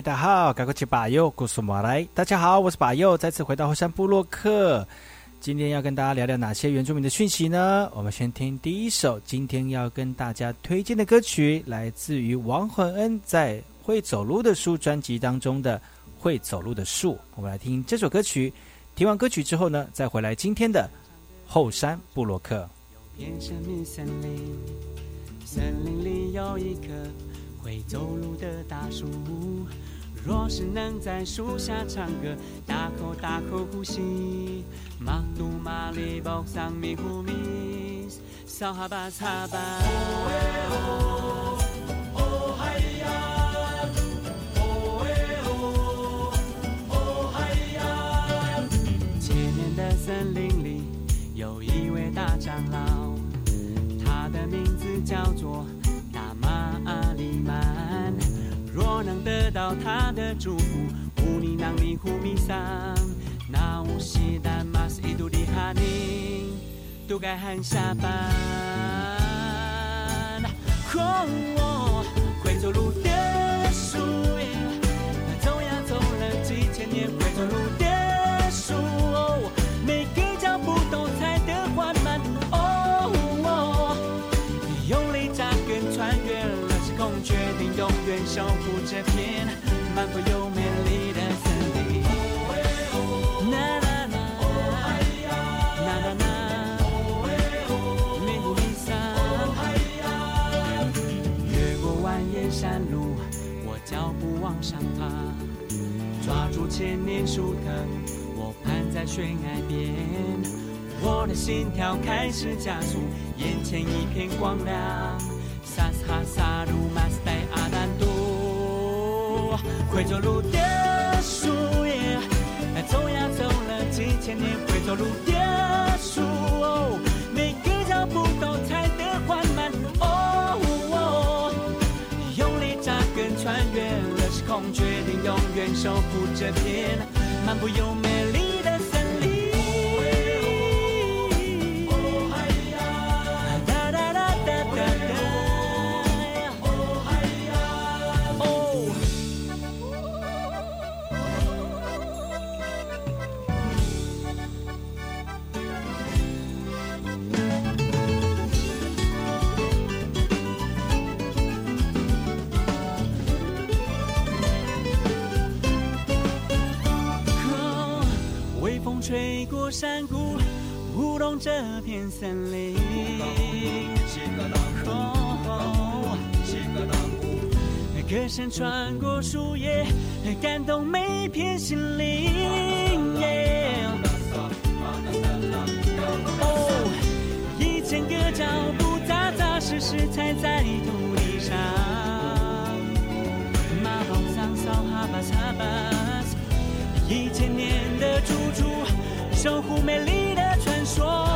大好，赶快去把右，古苏马来。大家好，我是把右，再次回到后山部落克。今天要跟大家聊聊哪些原住民的讯息呢？我们先听第一首，今天要跟大家推荐的歌曲，来自于王焕恩在《会走路的树》专辑当中的《会走路的树》。我们来听这首歌曲。听完歌曲之后呢，再回来今天的后山布洛克。森林，森林里有一棵会走路的大树。若是能在树下唱歌，大口大口呼吸，马杜马里宝桑米呼米，扫哈巴擦巴。哦哎哦，哦嗨呀，哦哎哦，哦嗨呀。前面的森林里有一位大长老，他的名字叫做大马阿里。能得到他的祝福，乌尼囊尼呼米桑，那乌西丹马斯伊杜里哈尼，都该喊下班。哦，会走路的树，走呀走了几千年，会走路的千年树藤，我攀在悬崖边，我的心跳开始加速，眼前一片光亮。萨哈萨鲁马斯代阿南多。会走路的树叶，走呀走了几千年。会走路的树，每个脚步都踩得缓慢。哦，用力扎根，穿越了时空，决定守护这片漫步又美丽。山谷，舞动这片森林。歌声穿过树叶，感动每片心灵。哦，一千个脚步扎扎实实踩在土地上。马宝桑扫哈巴擦巴，一千年的猪猪。守护美丽的传说。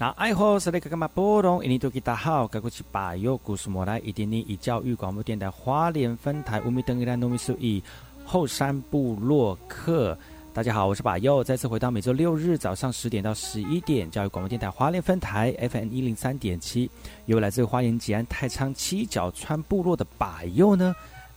那爱好是那个干嘛波动？印尼多吉大好，该过去把右古苏莫来，一点点以教育广播电台花莲分台五米等一兰糯米数以后山部落客大家好，我是把右，再次回到每周六日早上十点到十一点，教育广播电台花莲分台 FM 一零三点七，由来自花莲吉安太仓七角川部落的把右呢，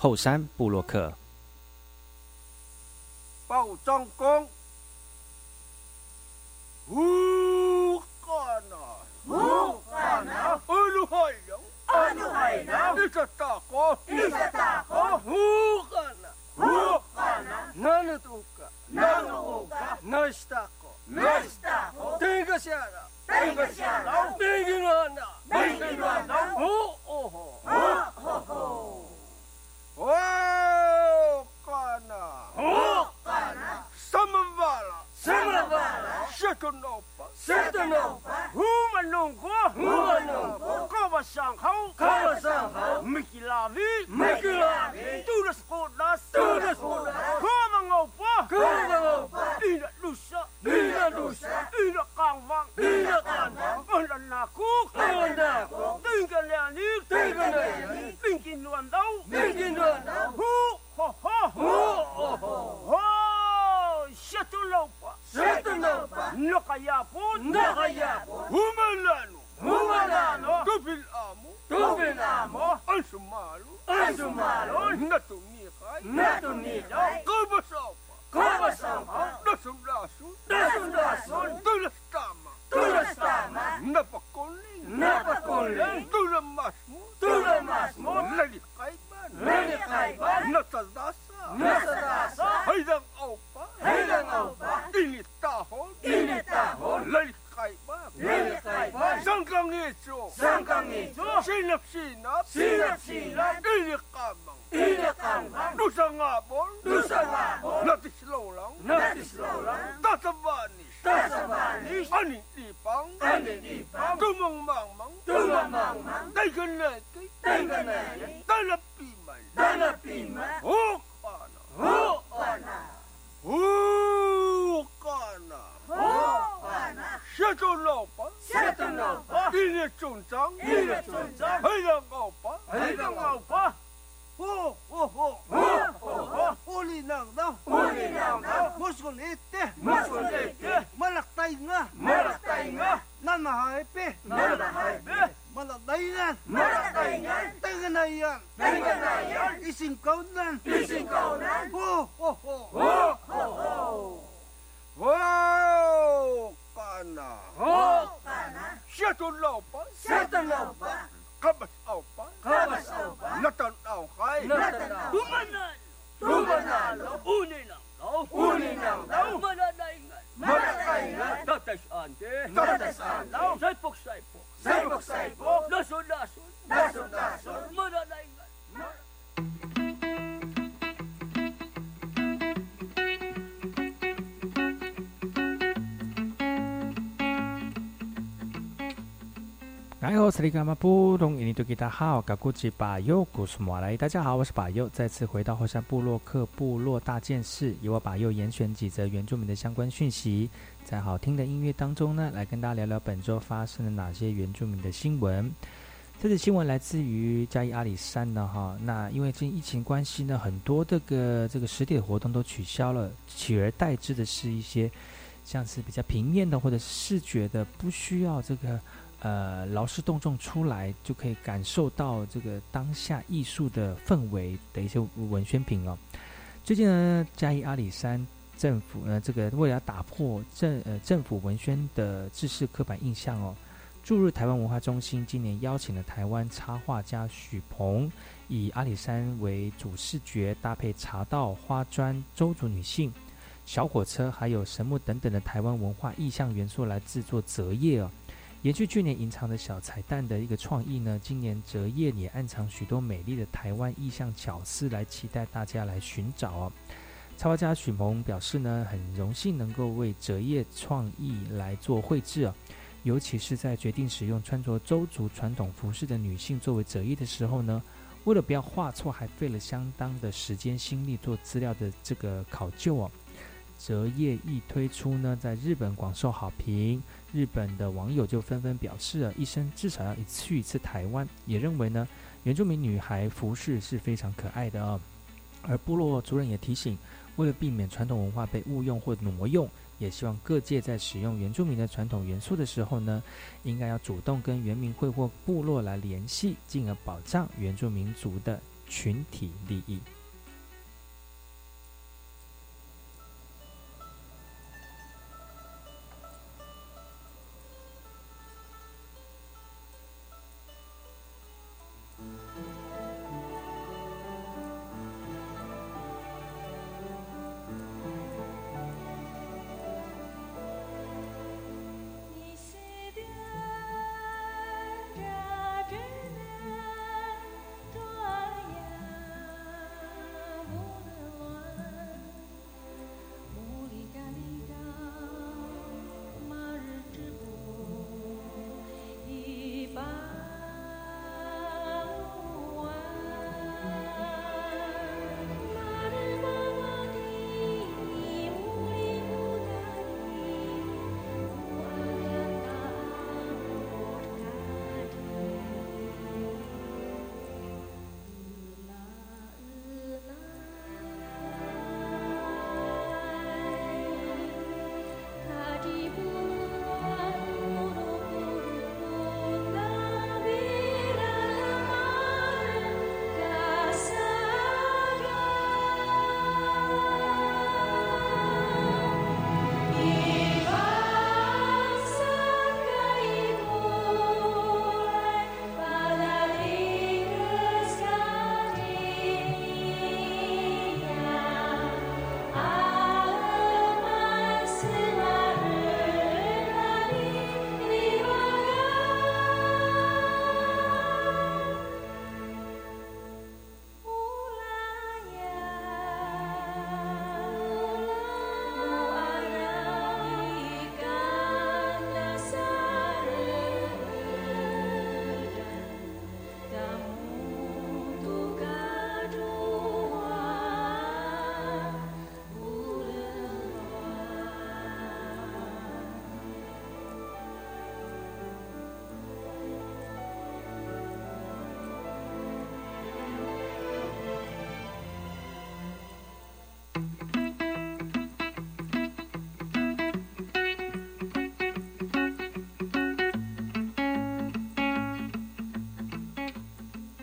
后山布洛克。报张公，呼干呐，呼干呐，哎呦嗨呀！阿努海南，你这大哥，你这大哥，呼干呐，呼干呐，那你都干，那我干，那是大哥，那是大哥，这个下了，这个下了，这个乱了，这个乱了，哦哦吼，哦吼吼，哦，哦干呐，什么完了？什么完了？什么弄吧？什么弄吧？胡们弄过，胡们弄过，高把伤口，高把伤口，没给拉维，没给拉维，杜了 skola，杜了 skola，可们我把，可们我把，你的路上，你的路上，你的港 Satun lopen. Satun lopen. Kabas open. Kabas open. Natan okai. Natan okai. nou. Tumanan. Uninang nou. Uninang daw. Mananaingan. Mananaingan. Tatas ante. Tatas ante. Saipok saipok. Nou saipok. nou laso. 哎呦，斯里嘎马布隆伊尼多吉达好，嘎古吉巴尤古苏马来，大家好，我是巴尤，再次回到后山部落克部落大件事，由我巴尤严选几则原住民的相关讯息，在好听的音乐当中呢，来跟大家聊聊本周发生了哪些原住民的新闻。这次新闻来自于嘉义阿里山呢，哈，那因为近疫情关系呢，很多这个这个实体的活动都取消了，取而代之的是一些像是比较平面的或者是视觉的，不需要这个。呃，劳师动众出来就可以感受到这个当下艺术的氛围的一些文宣品哦。最近呢，嘉义阿里山政府呢，这个为了打破政呃政府文宣的制式刻板印象哦，驻日台湾文化中心今年邀请了台湾插画家许鹏，以阿里山为主视觉，搭配茶道、花砖、周族女性、小火车，还有神木等等的台湾文化意象元素来制作折页哦。延续去年隐藏的小彩蛋的一个创意呢，今年折页也暗藏许多美丽的台湾意象巧思，来期待大家来寻找哦。插画家许鹏表示呢，很荣幸能够为折页创意来做绘制哦，尤其是在决定使用穿着周族传统服饰的女性作为折页的时候呢，为了不要画错，还费了相当的时间心力做资料的这个考究哦。折页一推出呢，在日本广受好评，日本的网友就纷纷表示了，一生至少要一去一次台湾，也认为呢，原住民女孩服饰是非常可爱的哦。而部落族人也提醒。为了避免传统文化被误用或挪用，也希望各界在使用原住民的传统元素的时候呢，应该要主动跟原民会或部落来联系，进而保障原住民族的群体利益。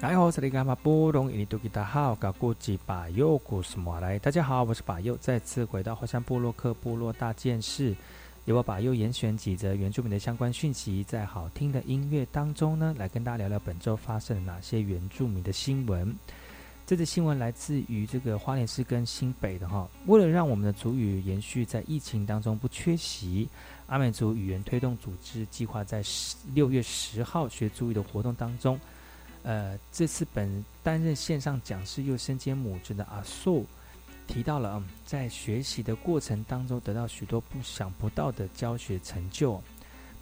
大家好，我是巴佑，再次回到花山部落克部落大件事，由我巴佑严选几则原住民的相关讯息，在好听的音乐当中呢，来跟大家聊聊本周发生了哪些原住民的新闻。这则新闻来自于这个花莲市跟新北的哈，为了让我们的族语延续在疫情当中不缺席，阿美族语言推动组织计划在十六月十号学族语的活动当中。呃，这次本担任线上讲师又身兼母职的阿素提到了，嗯，在学习的过程当中得到许多不想不到的教学成就。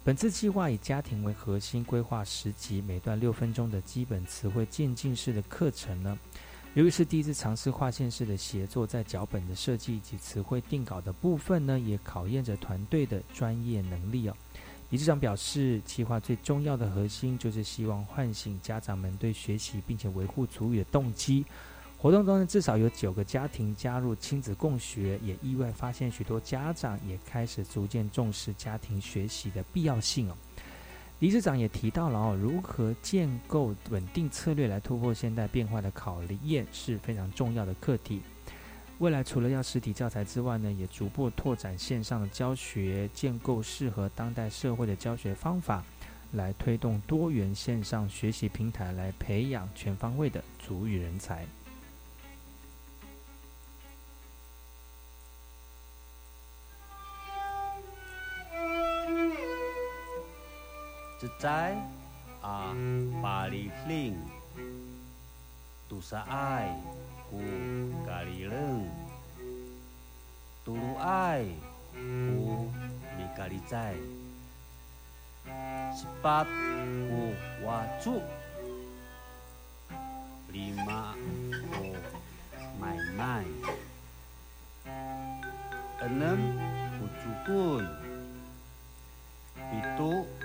本次计划以家庭为核心，规划十集，每段六分钟的基本词汇渐进式的课程呢。由于是第一次尝试划线式的协作，在脚本的设计以及词汇定稿的部分呢，也考验着团队的专业能力哦。理事长表示，计划最重要的核心就是希望唤醒家长们对学习并且维护主语的动机。活动中呢，至少有九个家庭加入亲子共学，也意外发现许多家长也开始逐渐重视家庭学习的必要性哦。理事长也提到了哦，如何建构稳定策略来突破现代变化的考验是非常重要的课题。未来除了要实体教材之外呢，也逐步拓展线上的教学，建构适合当代社会的教学方法，来推动多元线上学习平台，来培养全方位的主语人才。自在啊，巴黎令，杜萨爱。Ku kali leng 杜鲁爱古米咖喱仔，十八古瓦祖，lima 古买卖，enam kucukun, pitu ku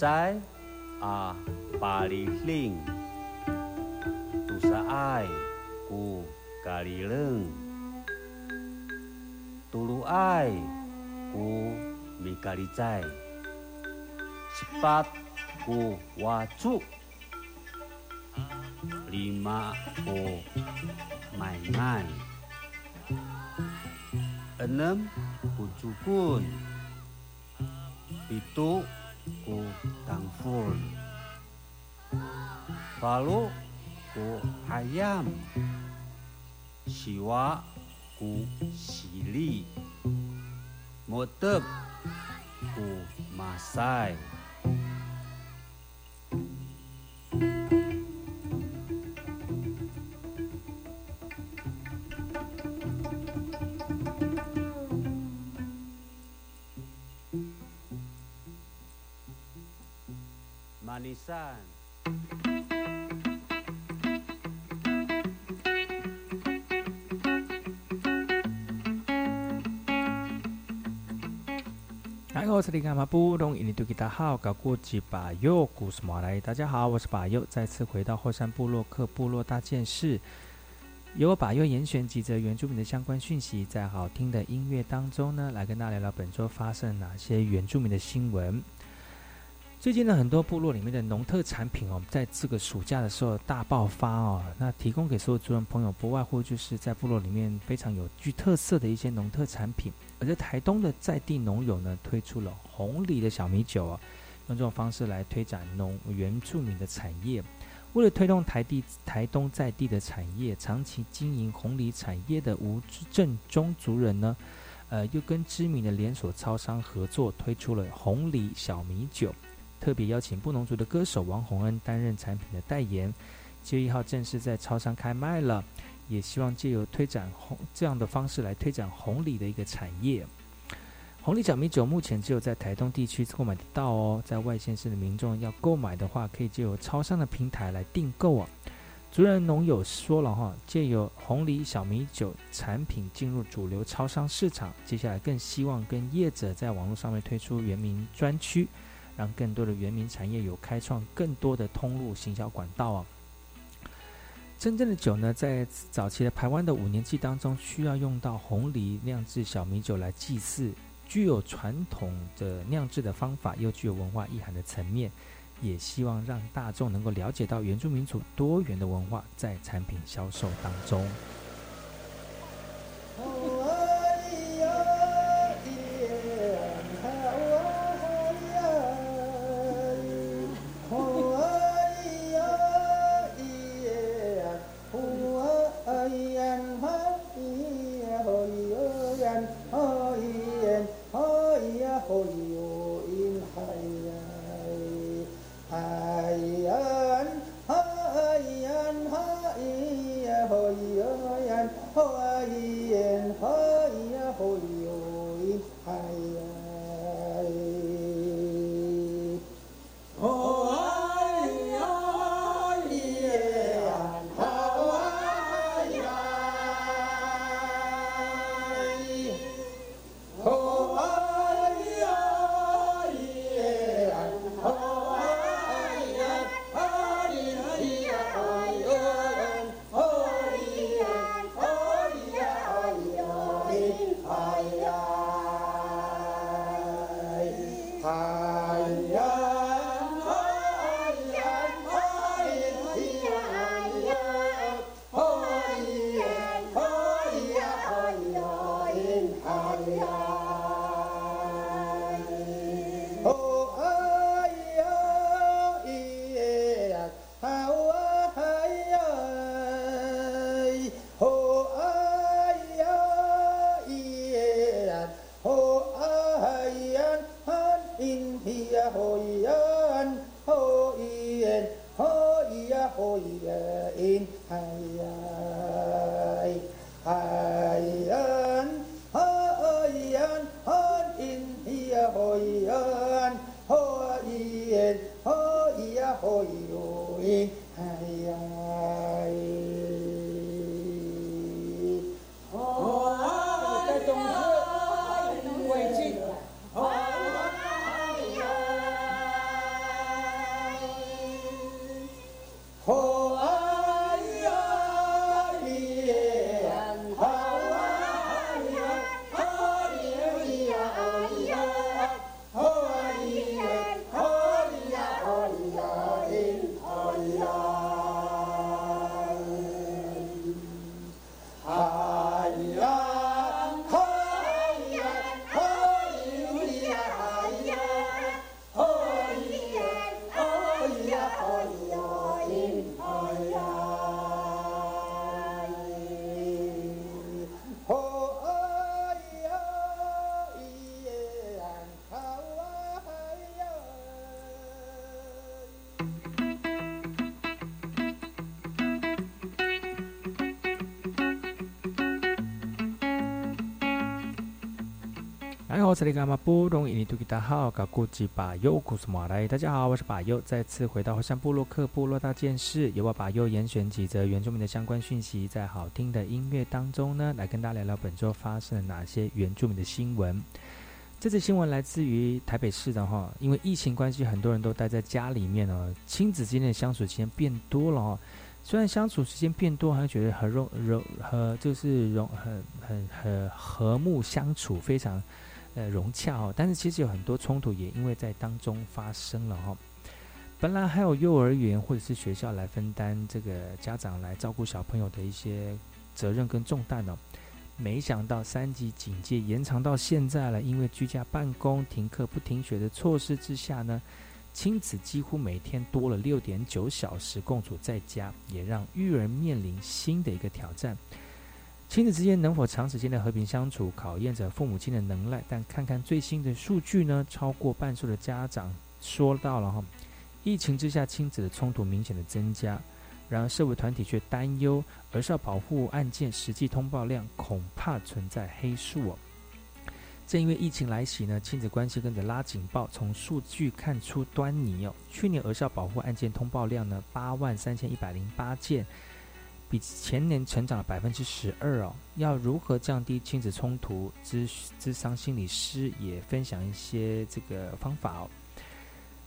在啊巴黎令，杜萨爱古咖喱冷，杜鲁爱古米咖喱仔，十八古瓦祖，lima ku main-main, enam ku cukun, pitu ku dipun lalu ku ayam siwa ku sili. Motep ku masai. 哎，我是李干嘛不懂印尼多吉达好，搞过几把右古斯马来。大家好，我是把又，再次回到后山部落克部落大件事。由我把右严选几则原住民的相关讯息，在好听的音乐当中呢，来跟大家聊聊本周发生哪些原住民的新闻。最近呢，很多部落里面的农特产品哦，在这个暑假的时候大爆发哦。那提供给所有族人朋友，不外乎就是在部落里面非常有具特色的一些农特产品。而在台东的在地农友呢，推出了红梨的小米酒哦，用这种方式来推展农原住民的产业。为了推动台地台东在地的产业，长期经营红梨产业的吴正中族人呢，呃，又跟知名的连锁超商合作，推出了红梨小米酒。特别邀请布农族的歌手王洪恩担任产品的代言，七月一号正式在超商开卖了，也希望借由推展红这样的方式来推展红梨的一个产业。红梨小米酒目前只有在台东地区购买得到哦，在外县市的民众要购买的话，可以借由超商的平台来订购啊。族人农友说了哈，借由红梨小米酒产品进入主流超商市场，接下来更希望跟业者在网络上面推出原民专区。让更多的原民产业有开创更多的通路行销管道啊！真正的酒呢，在早期的台湾的五年祭当中，需要用到红梨酿制小米酒来祭祀，具有传统的酿制的方法，又具有文化意涵的层面，也希望让大众能够了解到原住民族多元的文化在产品销售当中。In hey, hey. 哎好，这里干嘛不懂印尼土吉达好，搞古吉巴尤古斯马来。大家好，我是巴尤，再次回到火山部落克部落大件事，由我巴尤严选几则原住民的相关讯息，在好听的音乐当中呢，来跟大家聊聊本周发生了哪些原住民的新闻。这次新闻来自于台北市的哈，因为疫情关系，很多人都待在家里面哦，亲子之间的相处时间变多了哦。虽然相处时间变多，好像觉得很融融和就是融很很很和睦相处，非常呃融洽哦。但是其实有很多冲突也因为在当中发生了哈、哦。本来还有幼儿园或者是学校来分担这个家长来照顾小朋友的一些责任跟重担哦。没想到三级警戒延长到现在了，因为居家办公、停课不停学的措施之下呢，亲子几乎每天多了六点九小时共处在家，也让育儿面临新的一个挑战。亲子之间能否长时间的和平相处，考验着父母亲的能耐。但看看最新的数据呢，超过半数的家长说到了哈，疫情之下亲子的冲突明显的增加。然而，社会团体却担忧儿少保护案件实际通报量恐怕存在黑数哦。正因为疫情来袭呢，亲子关系跟着拉警报。从数据看出端倪哦，去年儿少保护案件通报量呢八万三千一百零八件，比前年成长了百分之十二哦。要如何降低亲子冲突？咨咨商心理师也分享一些这个方法哦。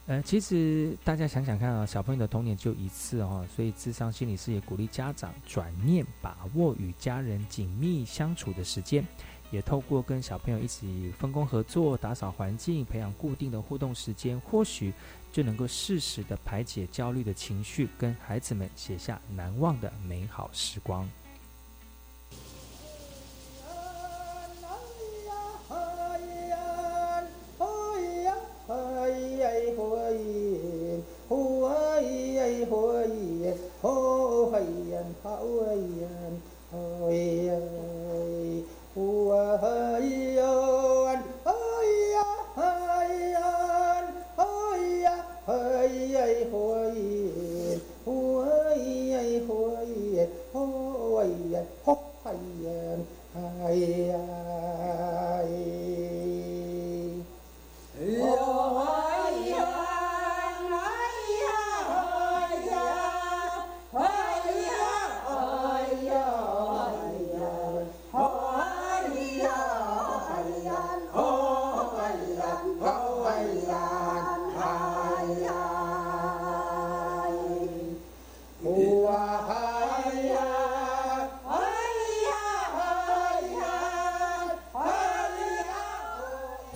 呃，其实大家想想看啊，小朋友的童年就一次哦，所以智商心理师也鼓励家长转念把握与家人紧密相处的时间，也透过跟小朋友一起分工合作、打扫环境、培养固定的互动时间，或许就能够适时的排解焦虑的情绪，跟孩子们写下难忘的美好时光。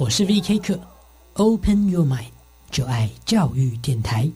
我是 VK 课，Open Your Mind，就爱教育电台。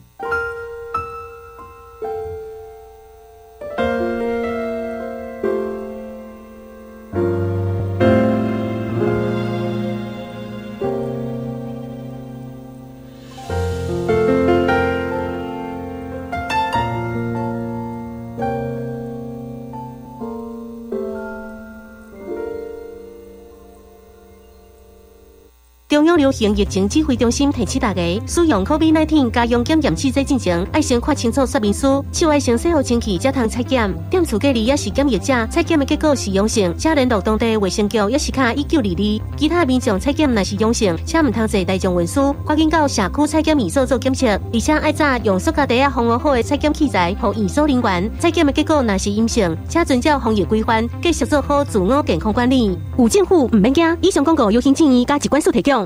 流行疫情指挥中心提醒大家，使用 COVID-19 家用检验器在进行，爱先看清楚说明书，手爱先洗好清气，才通采检。店厝隔离也是检疫者，采检的结果是阳性，请联络当地卫生局也是卡一九二二。其他民众采检若是阳性，请唔通坐大众运输，赶紧到社区采检仪所做检测，而且爱早用塑胶袋啊防护好的采检器材，和验收人员。采检的结果若是阴性，请遵照防疫规范，继续做好自我健康管理。有政府唔免惊，以上广告由行建议加疾管署提供。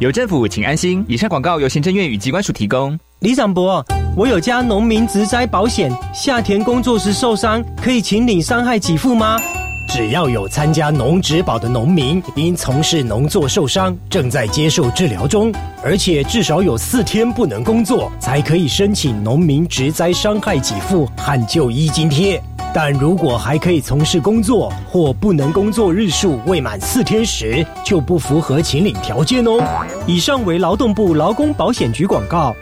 有政府，请安心。以上广告由行政院与机关署提供。李长博，我有加农民植栽保险，夏田工作时受伤，可以请领伤害给付吗？只要有参加农植保的农民，因从事农作受伤，正在接受治疗中，而且至少有四天不能工作，才可以申请农民植栽伤害给付和就医津贴。但如果还可以从事工作或不能工作日数未满四天时，就不符合请领条件哦。以上为劳动部劳工保险局广告。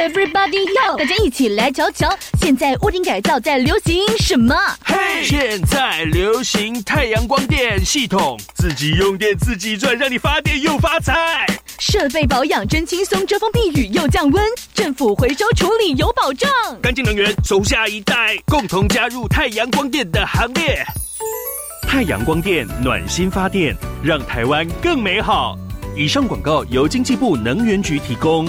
Everybody 要大家一起来瞧瞧，现在屋顶改造在流行什么？嘿，现在流行太阳光电系统，自己用电自己赚，让你发电又发财。设备保养真轻松，遮风避雨又降温，政府回收处理有保障。干净能源，走下一代，共同加入太阳光电的行列。太阳光电暖心发电，让台湾更美好。以上广告由经济部能源局提供。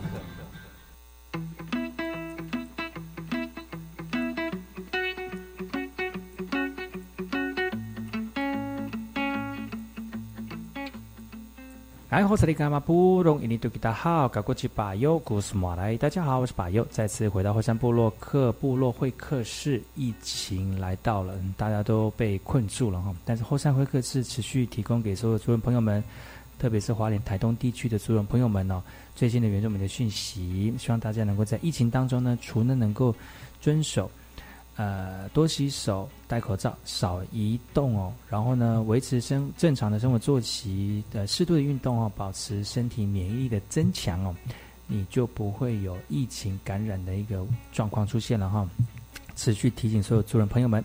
哎，好，这里干嘛不容易？你都给他好，赶过去把右故事马来。大家好，我是把右，再次回到后山部落客部落会客室。疫情来到了，大家都被困住了哈。但是后山会客室持续提供给所有族人朋友们，特别是华联台东地区的族人朋友们哦，最新的原住民的讯息。希望大家能够在疫情当中呢，除了能够遵守。呃，多洗手、戴口罩、少移动哦，然后呢，维持生正常的生活作息的适度的运动哦，保持身体免疫力的增强哦，你就不会有疫情感染的一个状况出现了哈。持续提醒所有主人朋友们。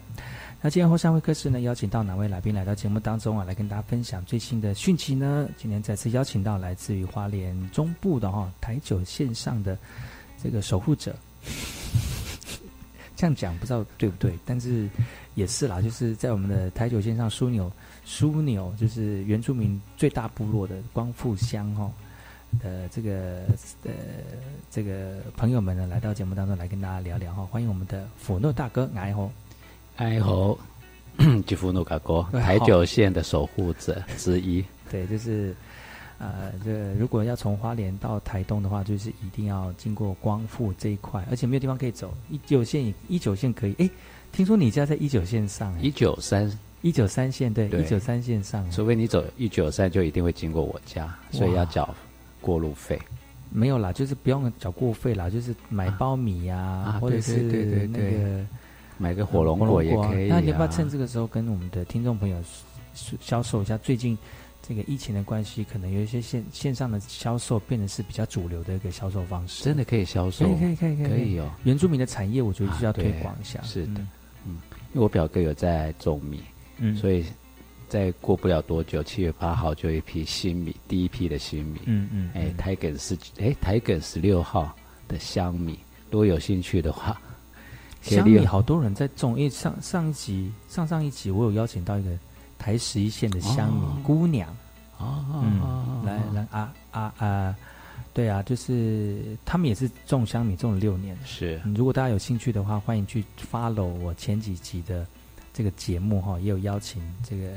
那今天后山会客室呢，邀请到哪位来宾来到节目当中啊，来跟大家分享最新的讯息呢？今天再次邀请到来自于花莲中部的哈台九线上的这个守护者。这样讲不知道对不对，但是也是啦，就是在我们的台九线上枢纽，枢纽就是原住民最大部落的光复乡哈的这个呃这个朋友们呢，来到节目当中来跟大家聊聊哈，欢迎我们的佛诺大哥爱吼爱吼 吉福诺大哥，台九线的守护者之一，对，就是。呃，这如果要从花莲到台东的话，就是一定要经过光复这一块，而且没有地方可以走。一九线，一九线可以。哎，听说你家在一九线上，一九三，一九三线对，一九三线上。除非你走一九三，就一定会经过我家，所以要缴过路费。没有啦，就是不用缴过费啦，就是买苞米呀，啊、或者是那个买个火龙果也可以、啊。那你要不要趁这个时候跟我们的听众朋友销售一下最近？这个疫情的关系，可能有一些线线上的销售变得是比较主流的一个销售方式。真的可以销售，可以可以可以可以哦。原住民的产业，我觉得是要推广一下。是的，嗯，因为我表哥有在种米，嗯，所以在过不了多久，七月八号就一批新米，第一批的新米，嗯嗯，哎，台梗十，哎，台梗十六号的香米，如果有兴趣的话，香米好多人在种，因为上上一集上上一集我有邀请到一个。台十一线的乡民、哦、姑娘，哦，嗯，来来啊啊啊，对啊，就是他们也是种香米种了六年。是，如果大家有兴趣的话，欢迎去 follow 我前几集的这个节目哈，也有邀请这个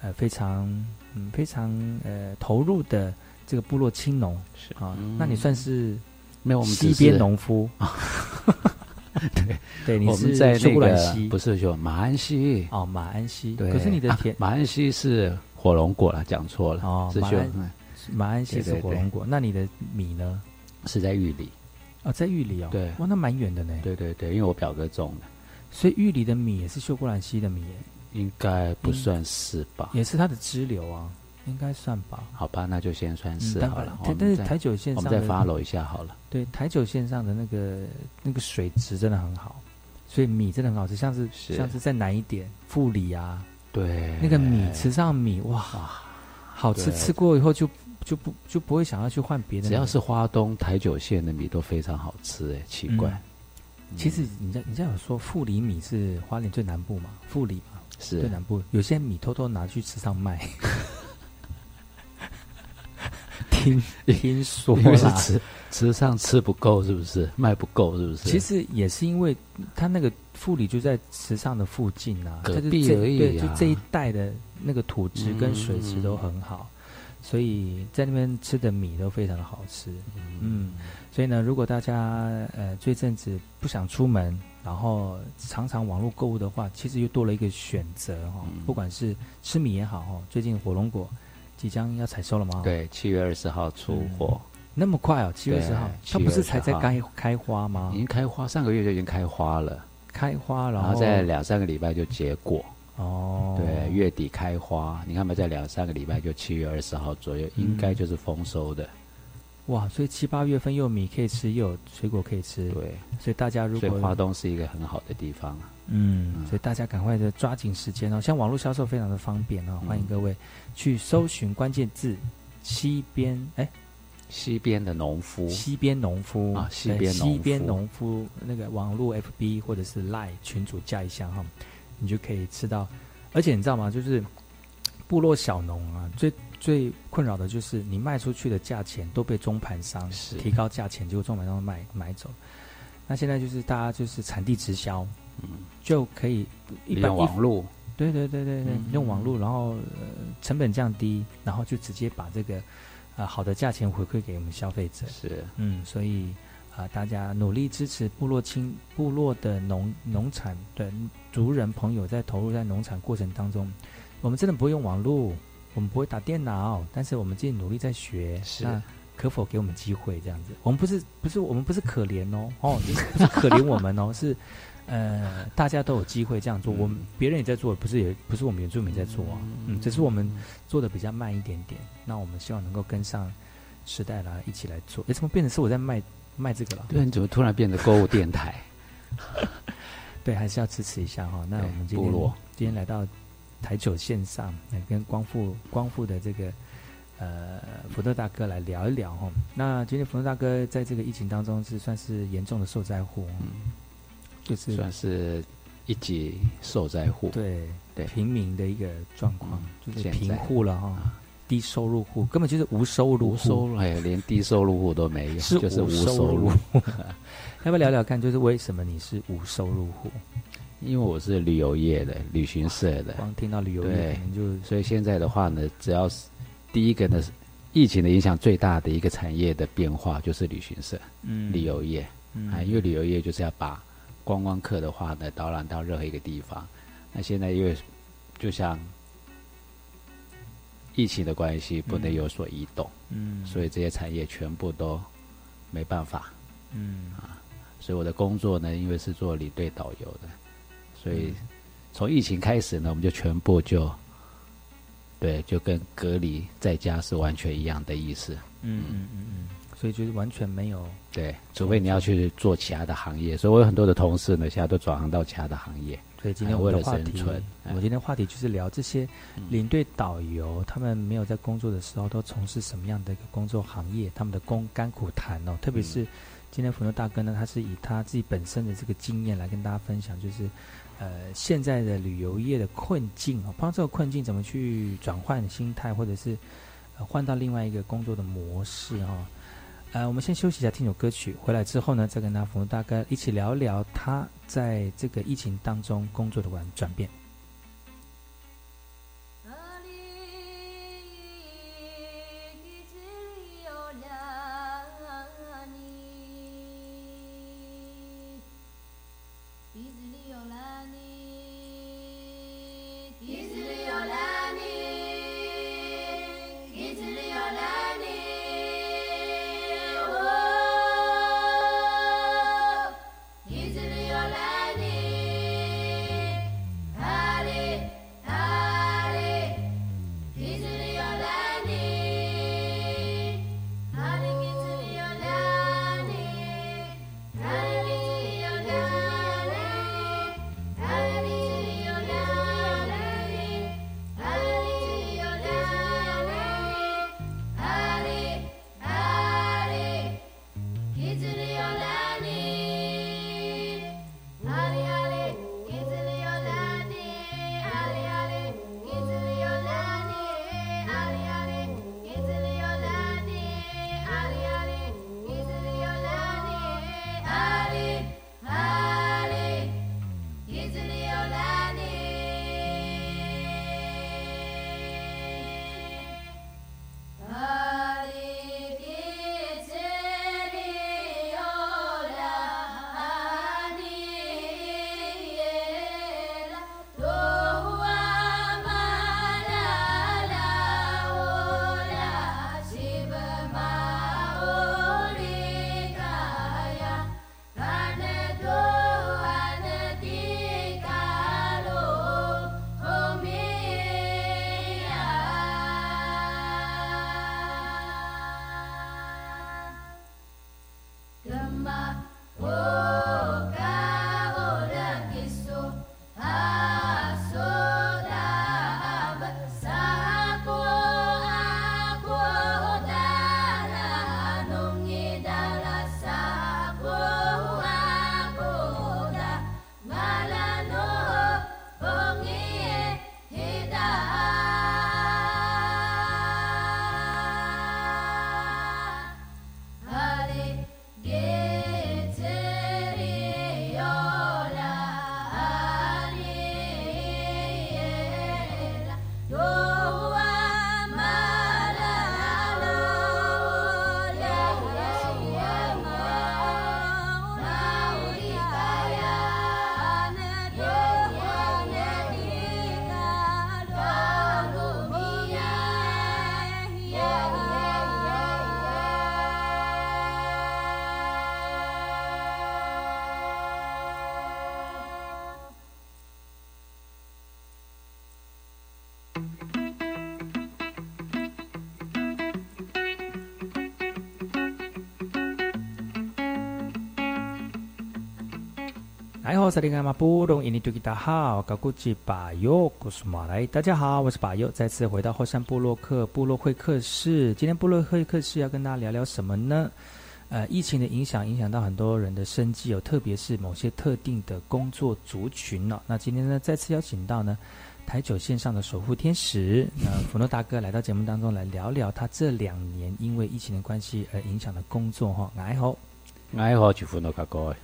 呃非常嗯非常呃投入的这个部落青农。是。啊，那你算是没有我们西边农夫 对对，你我们是在那秀姑溪不是就马鞍溪哦，马鞍溪。对，可是你的田啊马鞍溪是火龙果了，讲错了哦，马鞍嗯马鞍溪是火龙果，那你的米呢？是在玉里。哦，在玉里哦，对哇，那蛮远的呢。对对对，因为我表哥种的，所以玉里的米也是秀姑峦溪的米耶，应该不算是吧？也是它的支流啊，应该算吧。好吧，那就先算是嗯好了。但是台九线上的们再 follow 一下好了。对，台九线上的那个那个水质真的很好，所以米真的很好吃，像是是像是再南一点，富里啊，对，那个米池上米哇，好吃，吃过以后就就不就不会想要去换别的。只要是花东台九线的米都非常好吃，哎，奇怪。嗯其实你家你家有说富里米是花莲最南部嘛？富里嘛，是最南部，有些米偷偷拿去吃上卖。听 听说因为是啦，吃吃上吃不够，是不是？卖不够，是不是？其实也是因为他那个富里就在池上的附近啊，隔壁而已对，就啊这一带的那个土质跟水质都很好，所以在那边吃的米都非常的好吃。嗯，所以呢，如果大家呃这阵子不想出门，然后常常网络购物的话，其实又多了一个选择哈、嗯。不管是吃米也好哈，最近火龙果即将要采收了吗，，对，七月二十号出货，那么快哦，七月二十号，它不是才月20号。在开开花吗？已？经开花，上个月就已经开花了，开花，然后然后在两三个礼拜就结果。哦，对，月底开花，你看嘛，在两三个礼拜就七月二十号左右，应该就是丰收的。哇，所以七八月份又有米可以吃，又有水果可以吃，对，所以大家如果所以花东是一个很好的地方。嗯，所以大家赶快的抓紧时间哦，像网络销售非常的方便哦，欢迎各位去搜寻关键字“西边”哎，西边的农夫，西边农夫啊西边农夫西边农夫那个网络 FB 或者是 Line 群主加一下哈，你就可以吃到。而且你知道吗？就是部落小农啊，最最困扰的就是你卖出去的价钱都被中盘商是。提高价钱，结果中盘商买买走。那现在就是大家就是产地直销，嗯，就可以一用网络，对对对对对，嗯。用网络，然后呃成本降低，然后就直接把这个呃好的价钱回馈给我们消费者。是。嗯，所以啊、大家努力支持部落青部落的农农产的族人朋友在投入在农产过程当中，我们真的不会用网络，我们不会打电脑，但是我们自己努力在学。是那可否给我们机会这样子？我们不是不是我们不是可怜哦哦，不是可怜我们哦，是呃大家都有机会这样做，我们别人也在做，不是也不是我们原住民在做啊，嗯，只是我们做的比较慢一点点。那我们希望能够跟上时代来一起来做。诶，怎么变成是我在卖卖这个了？对，你怎么突然变成购物电台？对，还是要支持一下哈。那我们今天今天来到台球线上，来跟光复光复的这个呃福特大哥来聊一聊哈。那今天福特大哥在这个疫情当中是算是严重的受灾户，嗯，就是算是一级受灾户。对对平民的一个状况，就是贫户了哈，低收入户根本就是无收入户，无收入，哎，连低收入户都没有，是就是无收收入。要不要聊聊看，就是为什么你是无收入户？因为我是旅游业的，旅行社的，光听到旅游业对可能就所以现在的话呢，只要是第一个呢，疫情的影响最大的一个产业的变化就是旅行社，嗯。旅游业，嗯。啊，因为旅游业就是要把观光客的话呢导览到任何一个地方。那现在因为就像疫情的关系，不能有所移动，嗯。所以这些产业全部都没办法。嗯。啊所以我的工作呢，因为是做领队导游的，所以嗯从疫情开始呢，我们就全部就对，就跟隔离在家是完全一样的意思。嗯嗯嗯嗯，所以就是完全没有对，除非你要去做其他的行业，所以我有很多的同事呢，现在都转行到其他的行业。所以今天哎为了我们的话题我今天话题就是聊这些领队导游，他们没有在工作的时候都从事什么样的一个工作行业，他们的工甘苦谈哦。特别是今天福诺大哥呢，他是以他自己本身的这个经验来跟大家分享，就是呃现在的旅游业的困境啊，碰到这个困境怎么去转换心态，或者是换到另外一个工作的模式哈、呃，我们先休息一下，听首歌曲。回来之后呢，再跟大福大哥一起聊聊他在这个疫情当中工作的转转变。哎好，萨利干马布隆印尼多吉达好，高古吉巴尤古苏马来，大家好，我是巴尤，再次回到后山部落克部落会客室。今天部落会客室要跟大家聊聊什么呢？呃，疫情的影响影响到很多人的生计哦，特别是某些特定的工作族群了。那今天呢，再次邀请到呢台九线上的守护天使，那，福诺大哥来到节目当中来聊聊他这两年因为疫情的关系而影响的工作哈。哎好，哎好，就福诺大哥。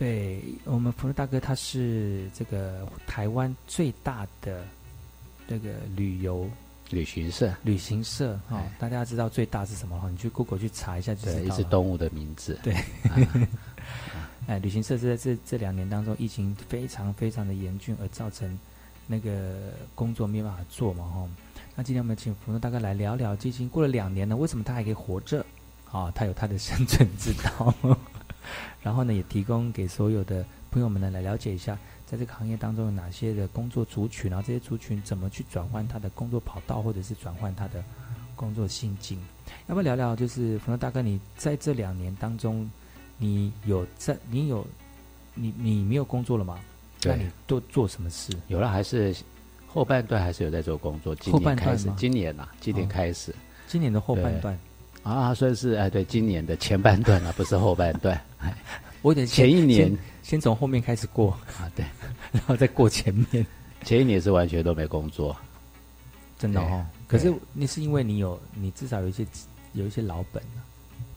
对我们福禄大哥，他是这个台湾最大的这个旅游旅行社，旅行社哈，大家知道最大是什么哈？你去 Google 去查一下就知道。一只动物的名字。对，哎，旅行社是在这这两年当中，疫情非常非常的严峻，而造成那个工作没办法做嘛哈。那今天我们请福禄大哥来聊聊，已经过了两年了，为什么他还可以活着？啊，他有他的生存之道。然后呢，也提供给所有的朋友们呢来了解一下，在这个行业当中有哪些的工作族群，然后这些族群怎么去转换他的工作跑道，或者是转换他的工作心境。要不要聊聊？就是冯大哥，你在这两年当中，你有在你有你你没有工作了吗？那你都做什么事？有了，还是后半段还是有在做工作。今年开始，今年呐，今年开始，今年的后半段。啊，算是哎，对，今年的前半段啊，不是后半段。我得前一年先从后面开始过啊，对，然后再过前面。前一年是完全都没工作，真的哦。可是那是因为你有，你至少有一些有一些老本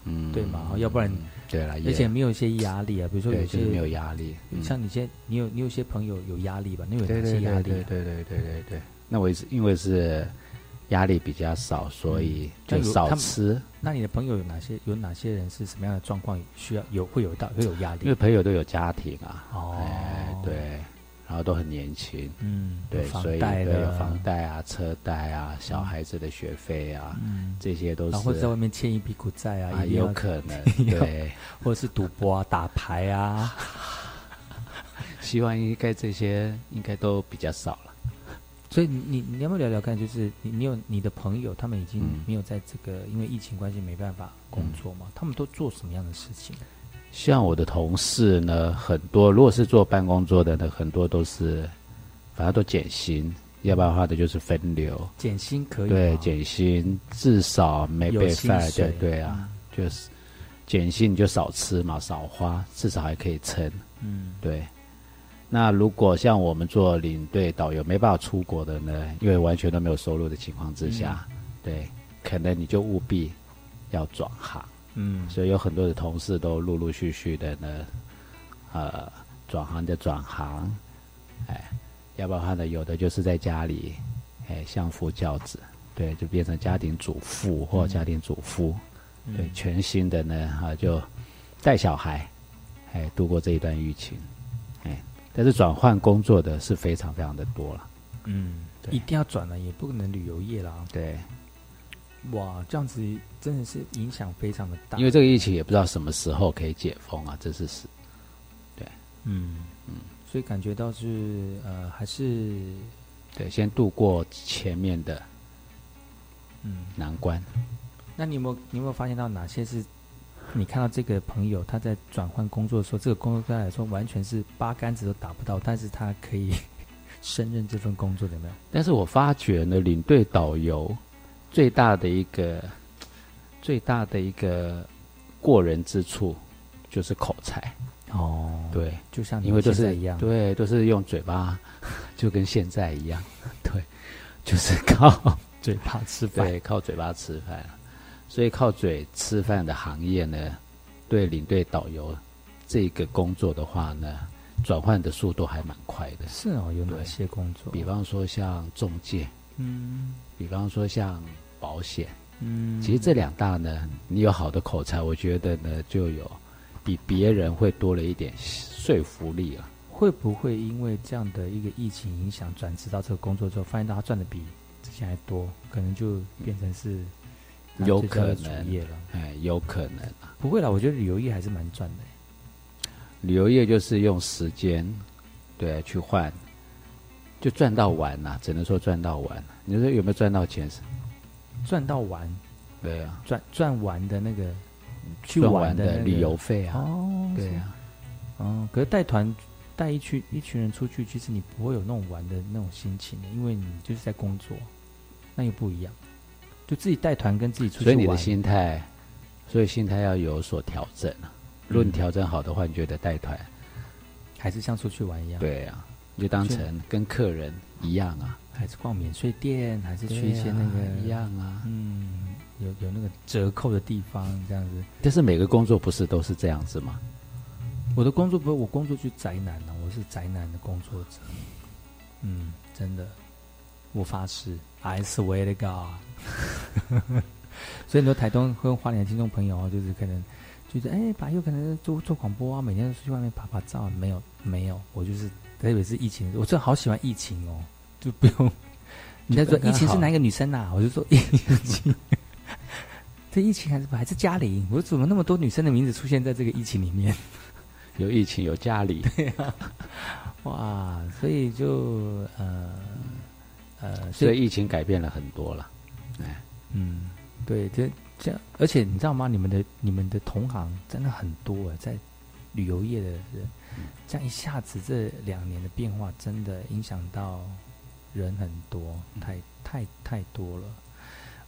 嗯，对嘛？要不然，对了，而且没有一些压力啊，比如说有些没有压力，像你现你有你有些朋友有压力吧？你有哪些压力？对对对对对对。那我是因为是压力比较少，所以就少吃。那你的朋友有哪些？有哪些人是什么样的状况需要有会有到会有压力？因为朋友都有家庭啊，哦，对，然后都很年轻，嗯，对，所以对有房贷啊、车贷啊、小孩子的学费啊，嗯，这些都是，或者在外面欠一笔股债啊，也有可能，对，或者是赌博啊、打牌啊。希望应该这些应该都比较少了。所以你你要不要聊聊看？就是你你有你的朋友，他们已经没有在这个因为疫情关系没办法工作嘛？他们都做什么样的事情？像我的同事呢，很多如果是做办公桌的呢，很多都是反正都减薪，要不然的话的就是分流。减薪可以对减薪，至少没被 fire 对对啊，就是减薪你就少吃嘛，少花，至少还可以撑。嗯，对。那如果像我们做领队导游没办法出国的呢？因为完全都没有收入的情况之下，对，可能你就务必要转行。嗯，所以有很多的同事都陆陆续续的呢，呃，转行的转行，哎，要不然的话呢，有的就是在家里，哎，相夫教子，对，就变成家庭主妇或家庭主夫，对，全新的呢，啊，就带小孩，哎，度过这一段疫情。但是转换工作的是非常非常的多了，嗯，一定要转了，也不可能旅游业啦。对，哇，这样子真的是影响非常的大。因为这个疫情也不知道什么时候可以解封啊，这是是，对，嗯嗯，所以感觉到是呃，还是对，先度过前面的嗯难关。那你有没有你有没有发现到哪些是？你看到这个朋友他在转换工作的时候，这个工作对他来说完全是八竿子都打不到，但是他可以 胜任这份工作，有没有？但是我发觉呢，领队导游最大的一个最大的一个过人之处就是口才。哦，对，就像因为都是一样，对，都是用嘴巴，就跟现在一样，对，就是靠嘴巴吃饭，对，靠嘴巴吃饭。所以靠嘴吃饭的行业呢，对领队导游这个工作的话呢，转换的速度还蛮快的。是哦，有哪些工作？比方说像中介，嗯，比方说像保险，嗯，其实这两大呢，你有好的口才，我觉得呢，就有比别人会多了一点说服力了。会不会因为这样的一个疫情影响，转职到这个工作之后，发现到他赚的比之前还多，可能就变成是。有可能，哎，有可能啊。不会啦，我觉得旅游业还是蛮赚的。旅游业就是用时间，对，去换，就赚到玩呐，只能说赚到玩。你说有没有赚到钱？赚到玩，对啊，赚赚完的那个去玩的旅游费啊，哦，对啊，哦，可是带团带一群一群人出去，其实你不会有那种玩的那种心情的，因为你就是在工作，那又不一样。就自己带团跟自己出去所以你的心态，所以心态要有所调整啊。如果你调整好的话，你觉得带团还是像出去玩一样？对啊，你就当成跟客人一样啊。还是逛免税店，还是去一些那个一样啊？嗯，有有那个折扣的地方这样子。但是每个工作不是都是这样子吗？我的工作不是我工作去宅男呢，我是宅男的工作者。嗯，真的，我发誓，I swear to God。所以很多台东和花莲的听众朋友啊，就是可能觉得，哎，把有可能做做广播啊，每天都出去外面拍拍照，没有没有，我就是特别是疫情，我真的好喜欢疫情哦，就不用。你在说疫情是哪一个女生呐？我就说疫情，这疫情还是还是嘉玲？我怎么那么多女生的名字出现在这个疫情里面？有疫情有嘉玲，对啊，哇，所以就呃呃，所以疫情改变了很多了。哎，嗯，对，这这样，而且你知道吗？你们的你们的同行真的很多啊，在旅游业的人，这样一下子这两年的变化，真的影响到人很多，太太太多了。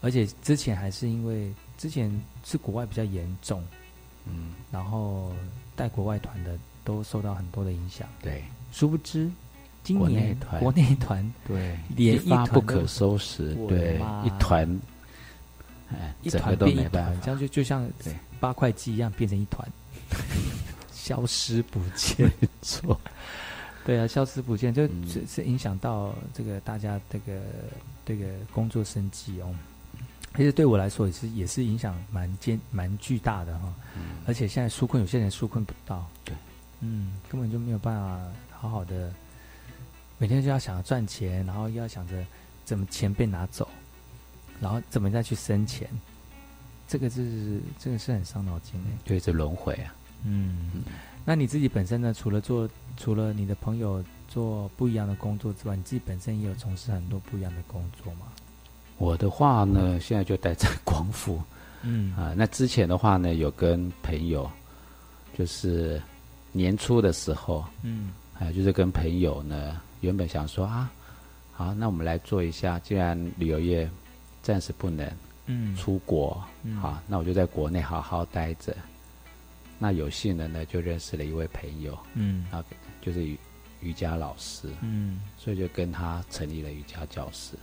而且之前还是因为之前是国外比较严重，嗯，然后带国外团的都受到很多的影响。对，殊不知。今年国内团。对。连一发不可收拾，对。一团。哎，一整个都团变一没办法，团这样就就像八块肌一样变成一团，消失不见。错，对啊，消失不见，就嗯。是是影响到这个大家这个这个工作生计哦。其实对我来说也是也是影响蛮坚蛮巨大的哈、而且现在纾困有些人纾困不到，对，嗯，根本就没有办法好好的每天就要想着赚钱，然后又要想着怎么钱被拿走，然后怎么再去生钱，这个是这个是很伤脑筋的。对，这轮回啊。嗯，那你自己本身呢？除了做，除了你的朋友做不一样的工作之外，你自己本身也有从事很多不一样的工作吗？我的话呢，现在就待在光复，嗯啊，那之前的话呢，有跟朋友，就是年初的时候，嗯还有就是跟朋友呢，原本想说啊，好，那我们来做一下，既然旅游业暂时不能嗯。出国，嗯。好，那我就在国内好好待着。那有幸的呢，就认识了一位朋友，嗯。然后就是瑜瑜伽老师，嗯。所以就跟他成立了瑜伽教室。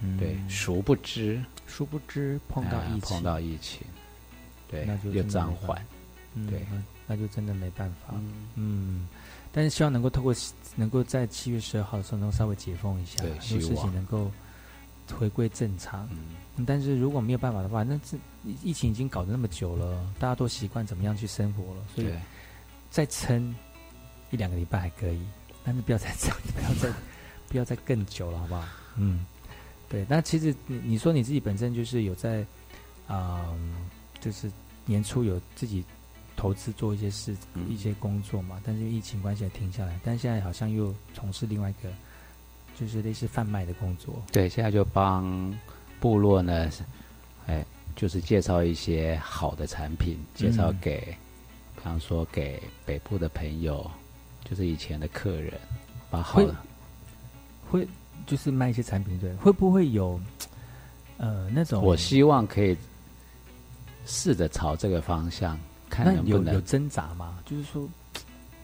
嗯。对，殊不知殊不知碰到啊疫情，碰到疫情，对那就，又暂缓对，那那就真的没办法。嗯。嗯，但是希望能够透过能够在七月十二号的时候能够稍微解封一下，对事情能够回归正常。嗯嗯但是如果没有办法的话，那这疫情已经搞得那么久了，大家都习惯怎么样去生活了，所以，再撑一两个礼拜还可以，但是不要再这样，不要再 不要再更久了，好不好？嗯，对。那其实你你说你自己本身就是有在，啊，就是年初有自己投资做一些事、嗯一些工作嘛，但是疫情关系也停下来，但现在好像又从事另外一个，就是类似贩卖的工作。对，现在就帮部落呢，哎，就是介绍一些好的产品，介绍嗯给，比方说给北部的朋友，就是以前的客人，把好会的会就是卖一些产品，对，会不会有呃那种？我希望可以试着朝这个方向，看那能不能有有挣扎吗？就是说，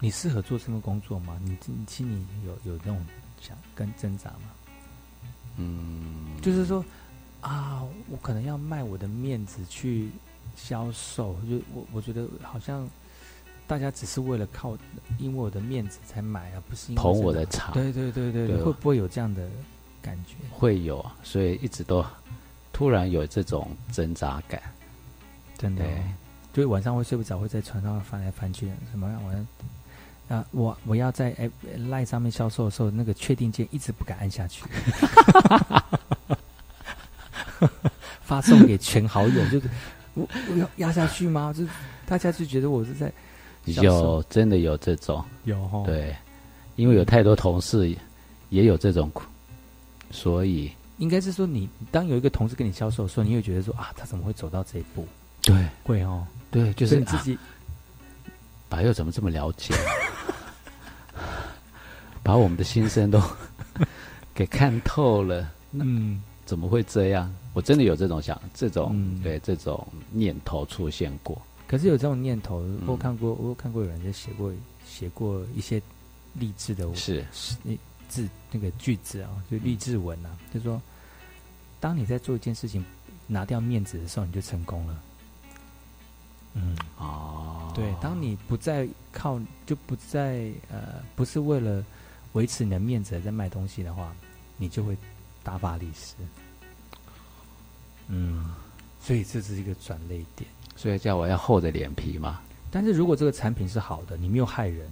你适合做这份工作吗？你你心里有有那种想跟挣扎吗？嗯，就是说啊，我可能要卖我的面子去销售，就我我觉得好像大家只是为了靠因为我的面子才买，而不是因为捧我的场对对对对对，会不会有这样的感觉？会有，所以一直都突然有这种挣扎感。真的、就是晚上会睡不着，会在床上翻来翻去，什么我要啊，我我要在哎赖上面销售的时候，那个确定键一直不敢按下去，发送给全好友，就是我我要压下去吗？就是大家就觉得我是在有真的有这种，有哦，对，因为有太多同事也有这种，所以应该是说你当有一个同事跟你销售的时候，你会觉得说啊，他怎么会走到这一步？对会哦，对，就是你自己、白佑怎么这么了解，把我们的心声都 给看透了，嗯。怎么会这样？我真的有这种想，这种、嗯对这种念头出现过。可是有这种念头，我看过，我有看过有人在写过写过一些励志的是那字那个句子啊，就励志文啊，就说当你在做一件事情拿掉面子的时候，你就成功了。嗯，哦，对，当你不再靠，就不再呃，不是为了维持你的面子在卖东西的话，你就会大发利市。嗯，所以这是一个转捩点。所以叫我要厚着脸皮嘛。但是如果这个产品是好的，你没有害人，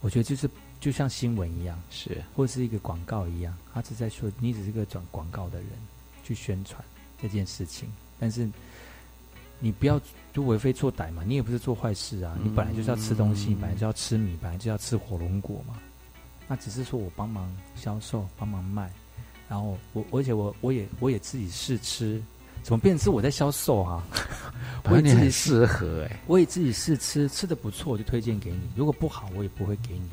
我觉得就是就像新闻一样，是或是一个广告一样，他是在说你只是个转广告的人去宣传这件事情，但是你不要就为非作歹嘛，你也不是做坏事啊，你本来就是要吃东西，嗯本来就要吃米，本来就要吃火龙果嘛，那只是说我帮忙销售，帮忙卖，然后我而且我我也我也自己试吃。怎么变成是我在销售啊？我也自己很适合哎、我也自己试吃，吃的不错我就推荐给你。如果不好，我也不会给你。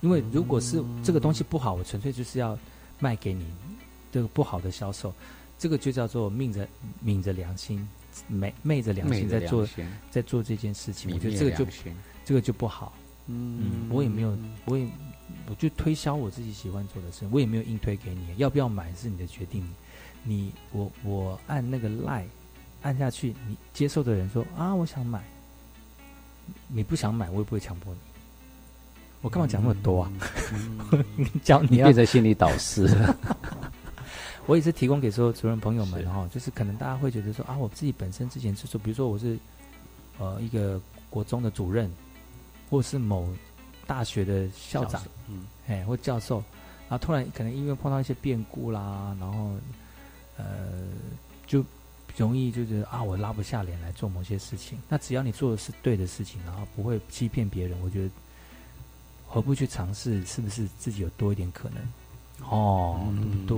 因为如果是这个东西不好，我纯粹就是要卖给你。这个不好的销售，这个就叫做命着抿着良心，昧昧着良心在做心在做这件事情。我觉得这个就这个就不好。嗯我也没有，我也我就推销我自己喜欢做的事，我也没有硬推给你。要不要买是你的决定。你我我按那个赖按下去，你接受的人说啊，我想买，你不想买，我也不会强迫你。我干嘛讲那么多啊？你教你变成心理导师。我也是提供给所有主任朋友们哈，就是可能大家会觉得说啊，我自己本身之前是说，比如说我是呃一个国中的主任，或是某大学的校长，嗯，哎，或教授，然后突然可能因为碰到一些变故啦，然后呃就容易就觉得啊，我拉不下脸来做某些事情。那只要你做的是对的事情，然后不会欺骗别人，我觉得何不去尝试？是不是自己有多一点可能？哦，对，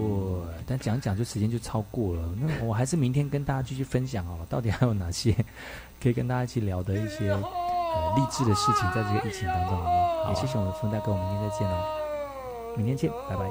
但讲讲就时间就超过了。那我还是明天跟大家继续分享哦，到底还有哪些可以跟大家一起聊的一些 呃励志的事情，在这个疫情当中，好吗？也谢谢我们的风大哥，我们明天再见哦，明天见，拜拜。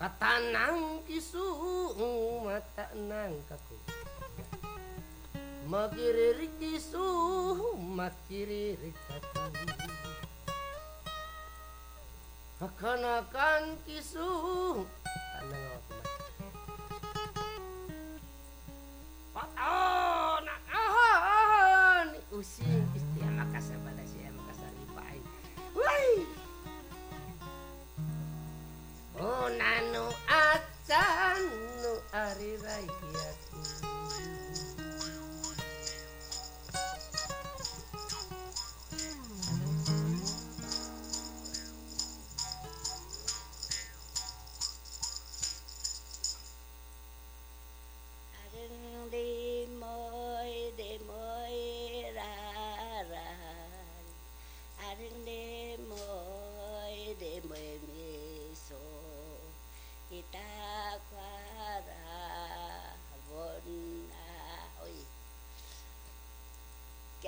Katanang kisu mata nang kaku. Magirir kisu makirir kaku. Kakanakan kisu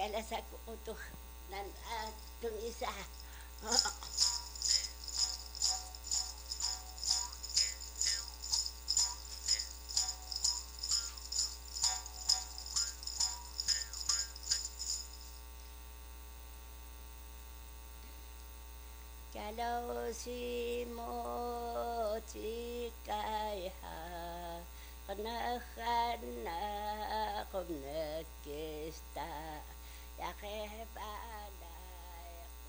جلس قوته للآن تميسها جلوسي موتي كايها خنا خنا bye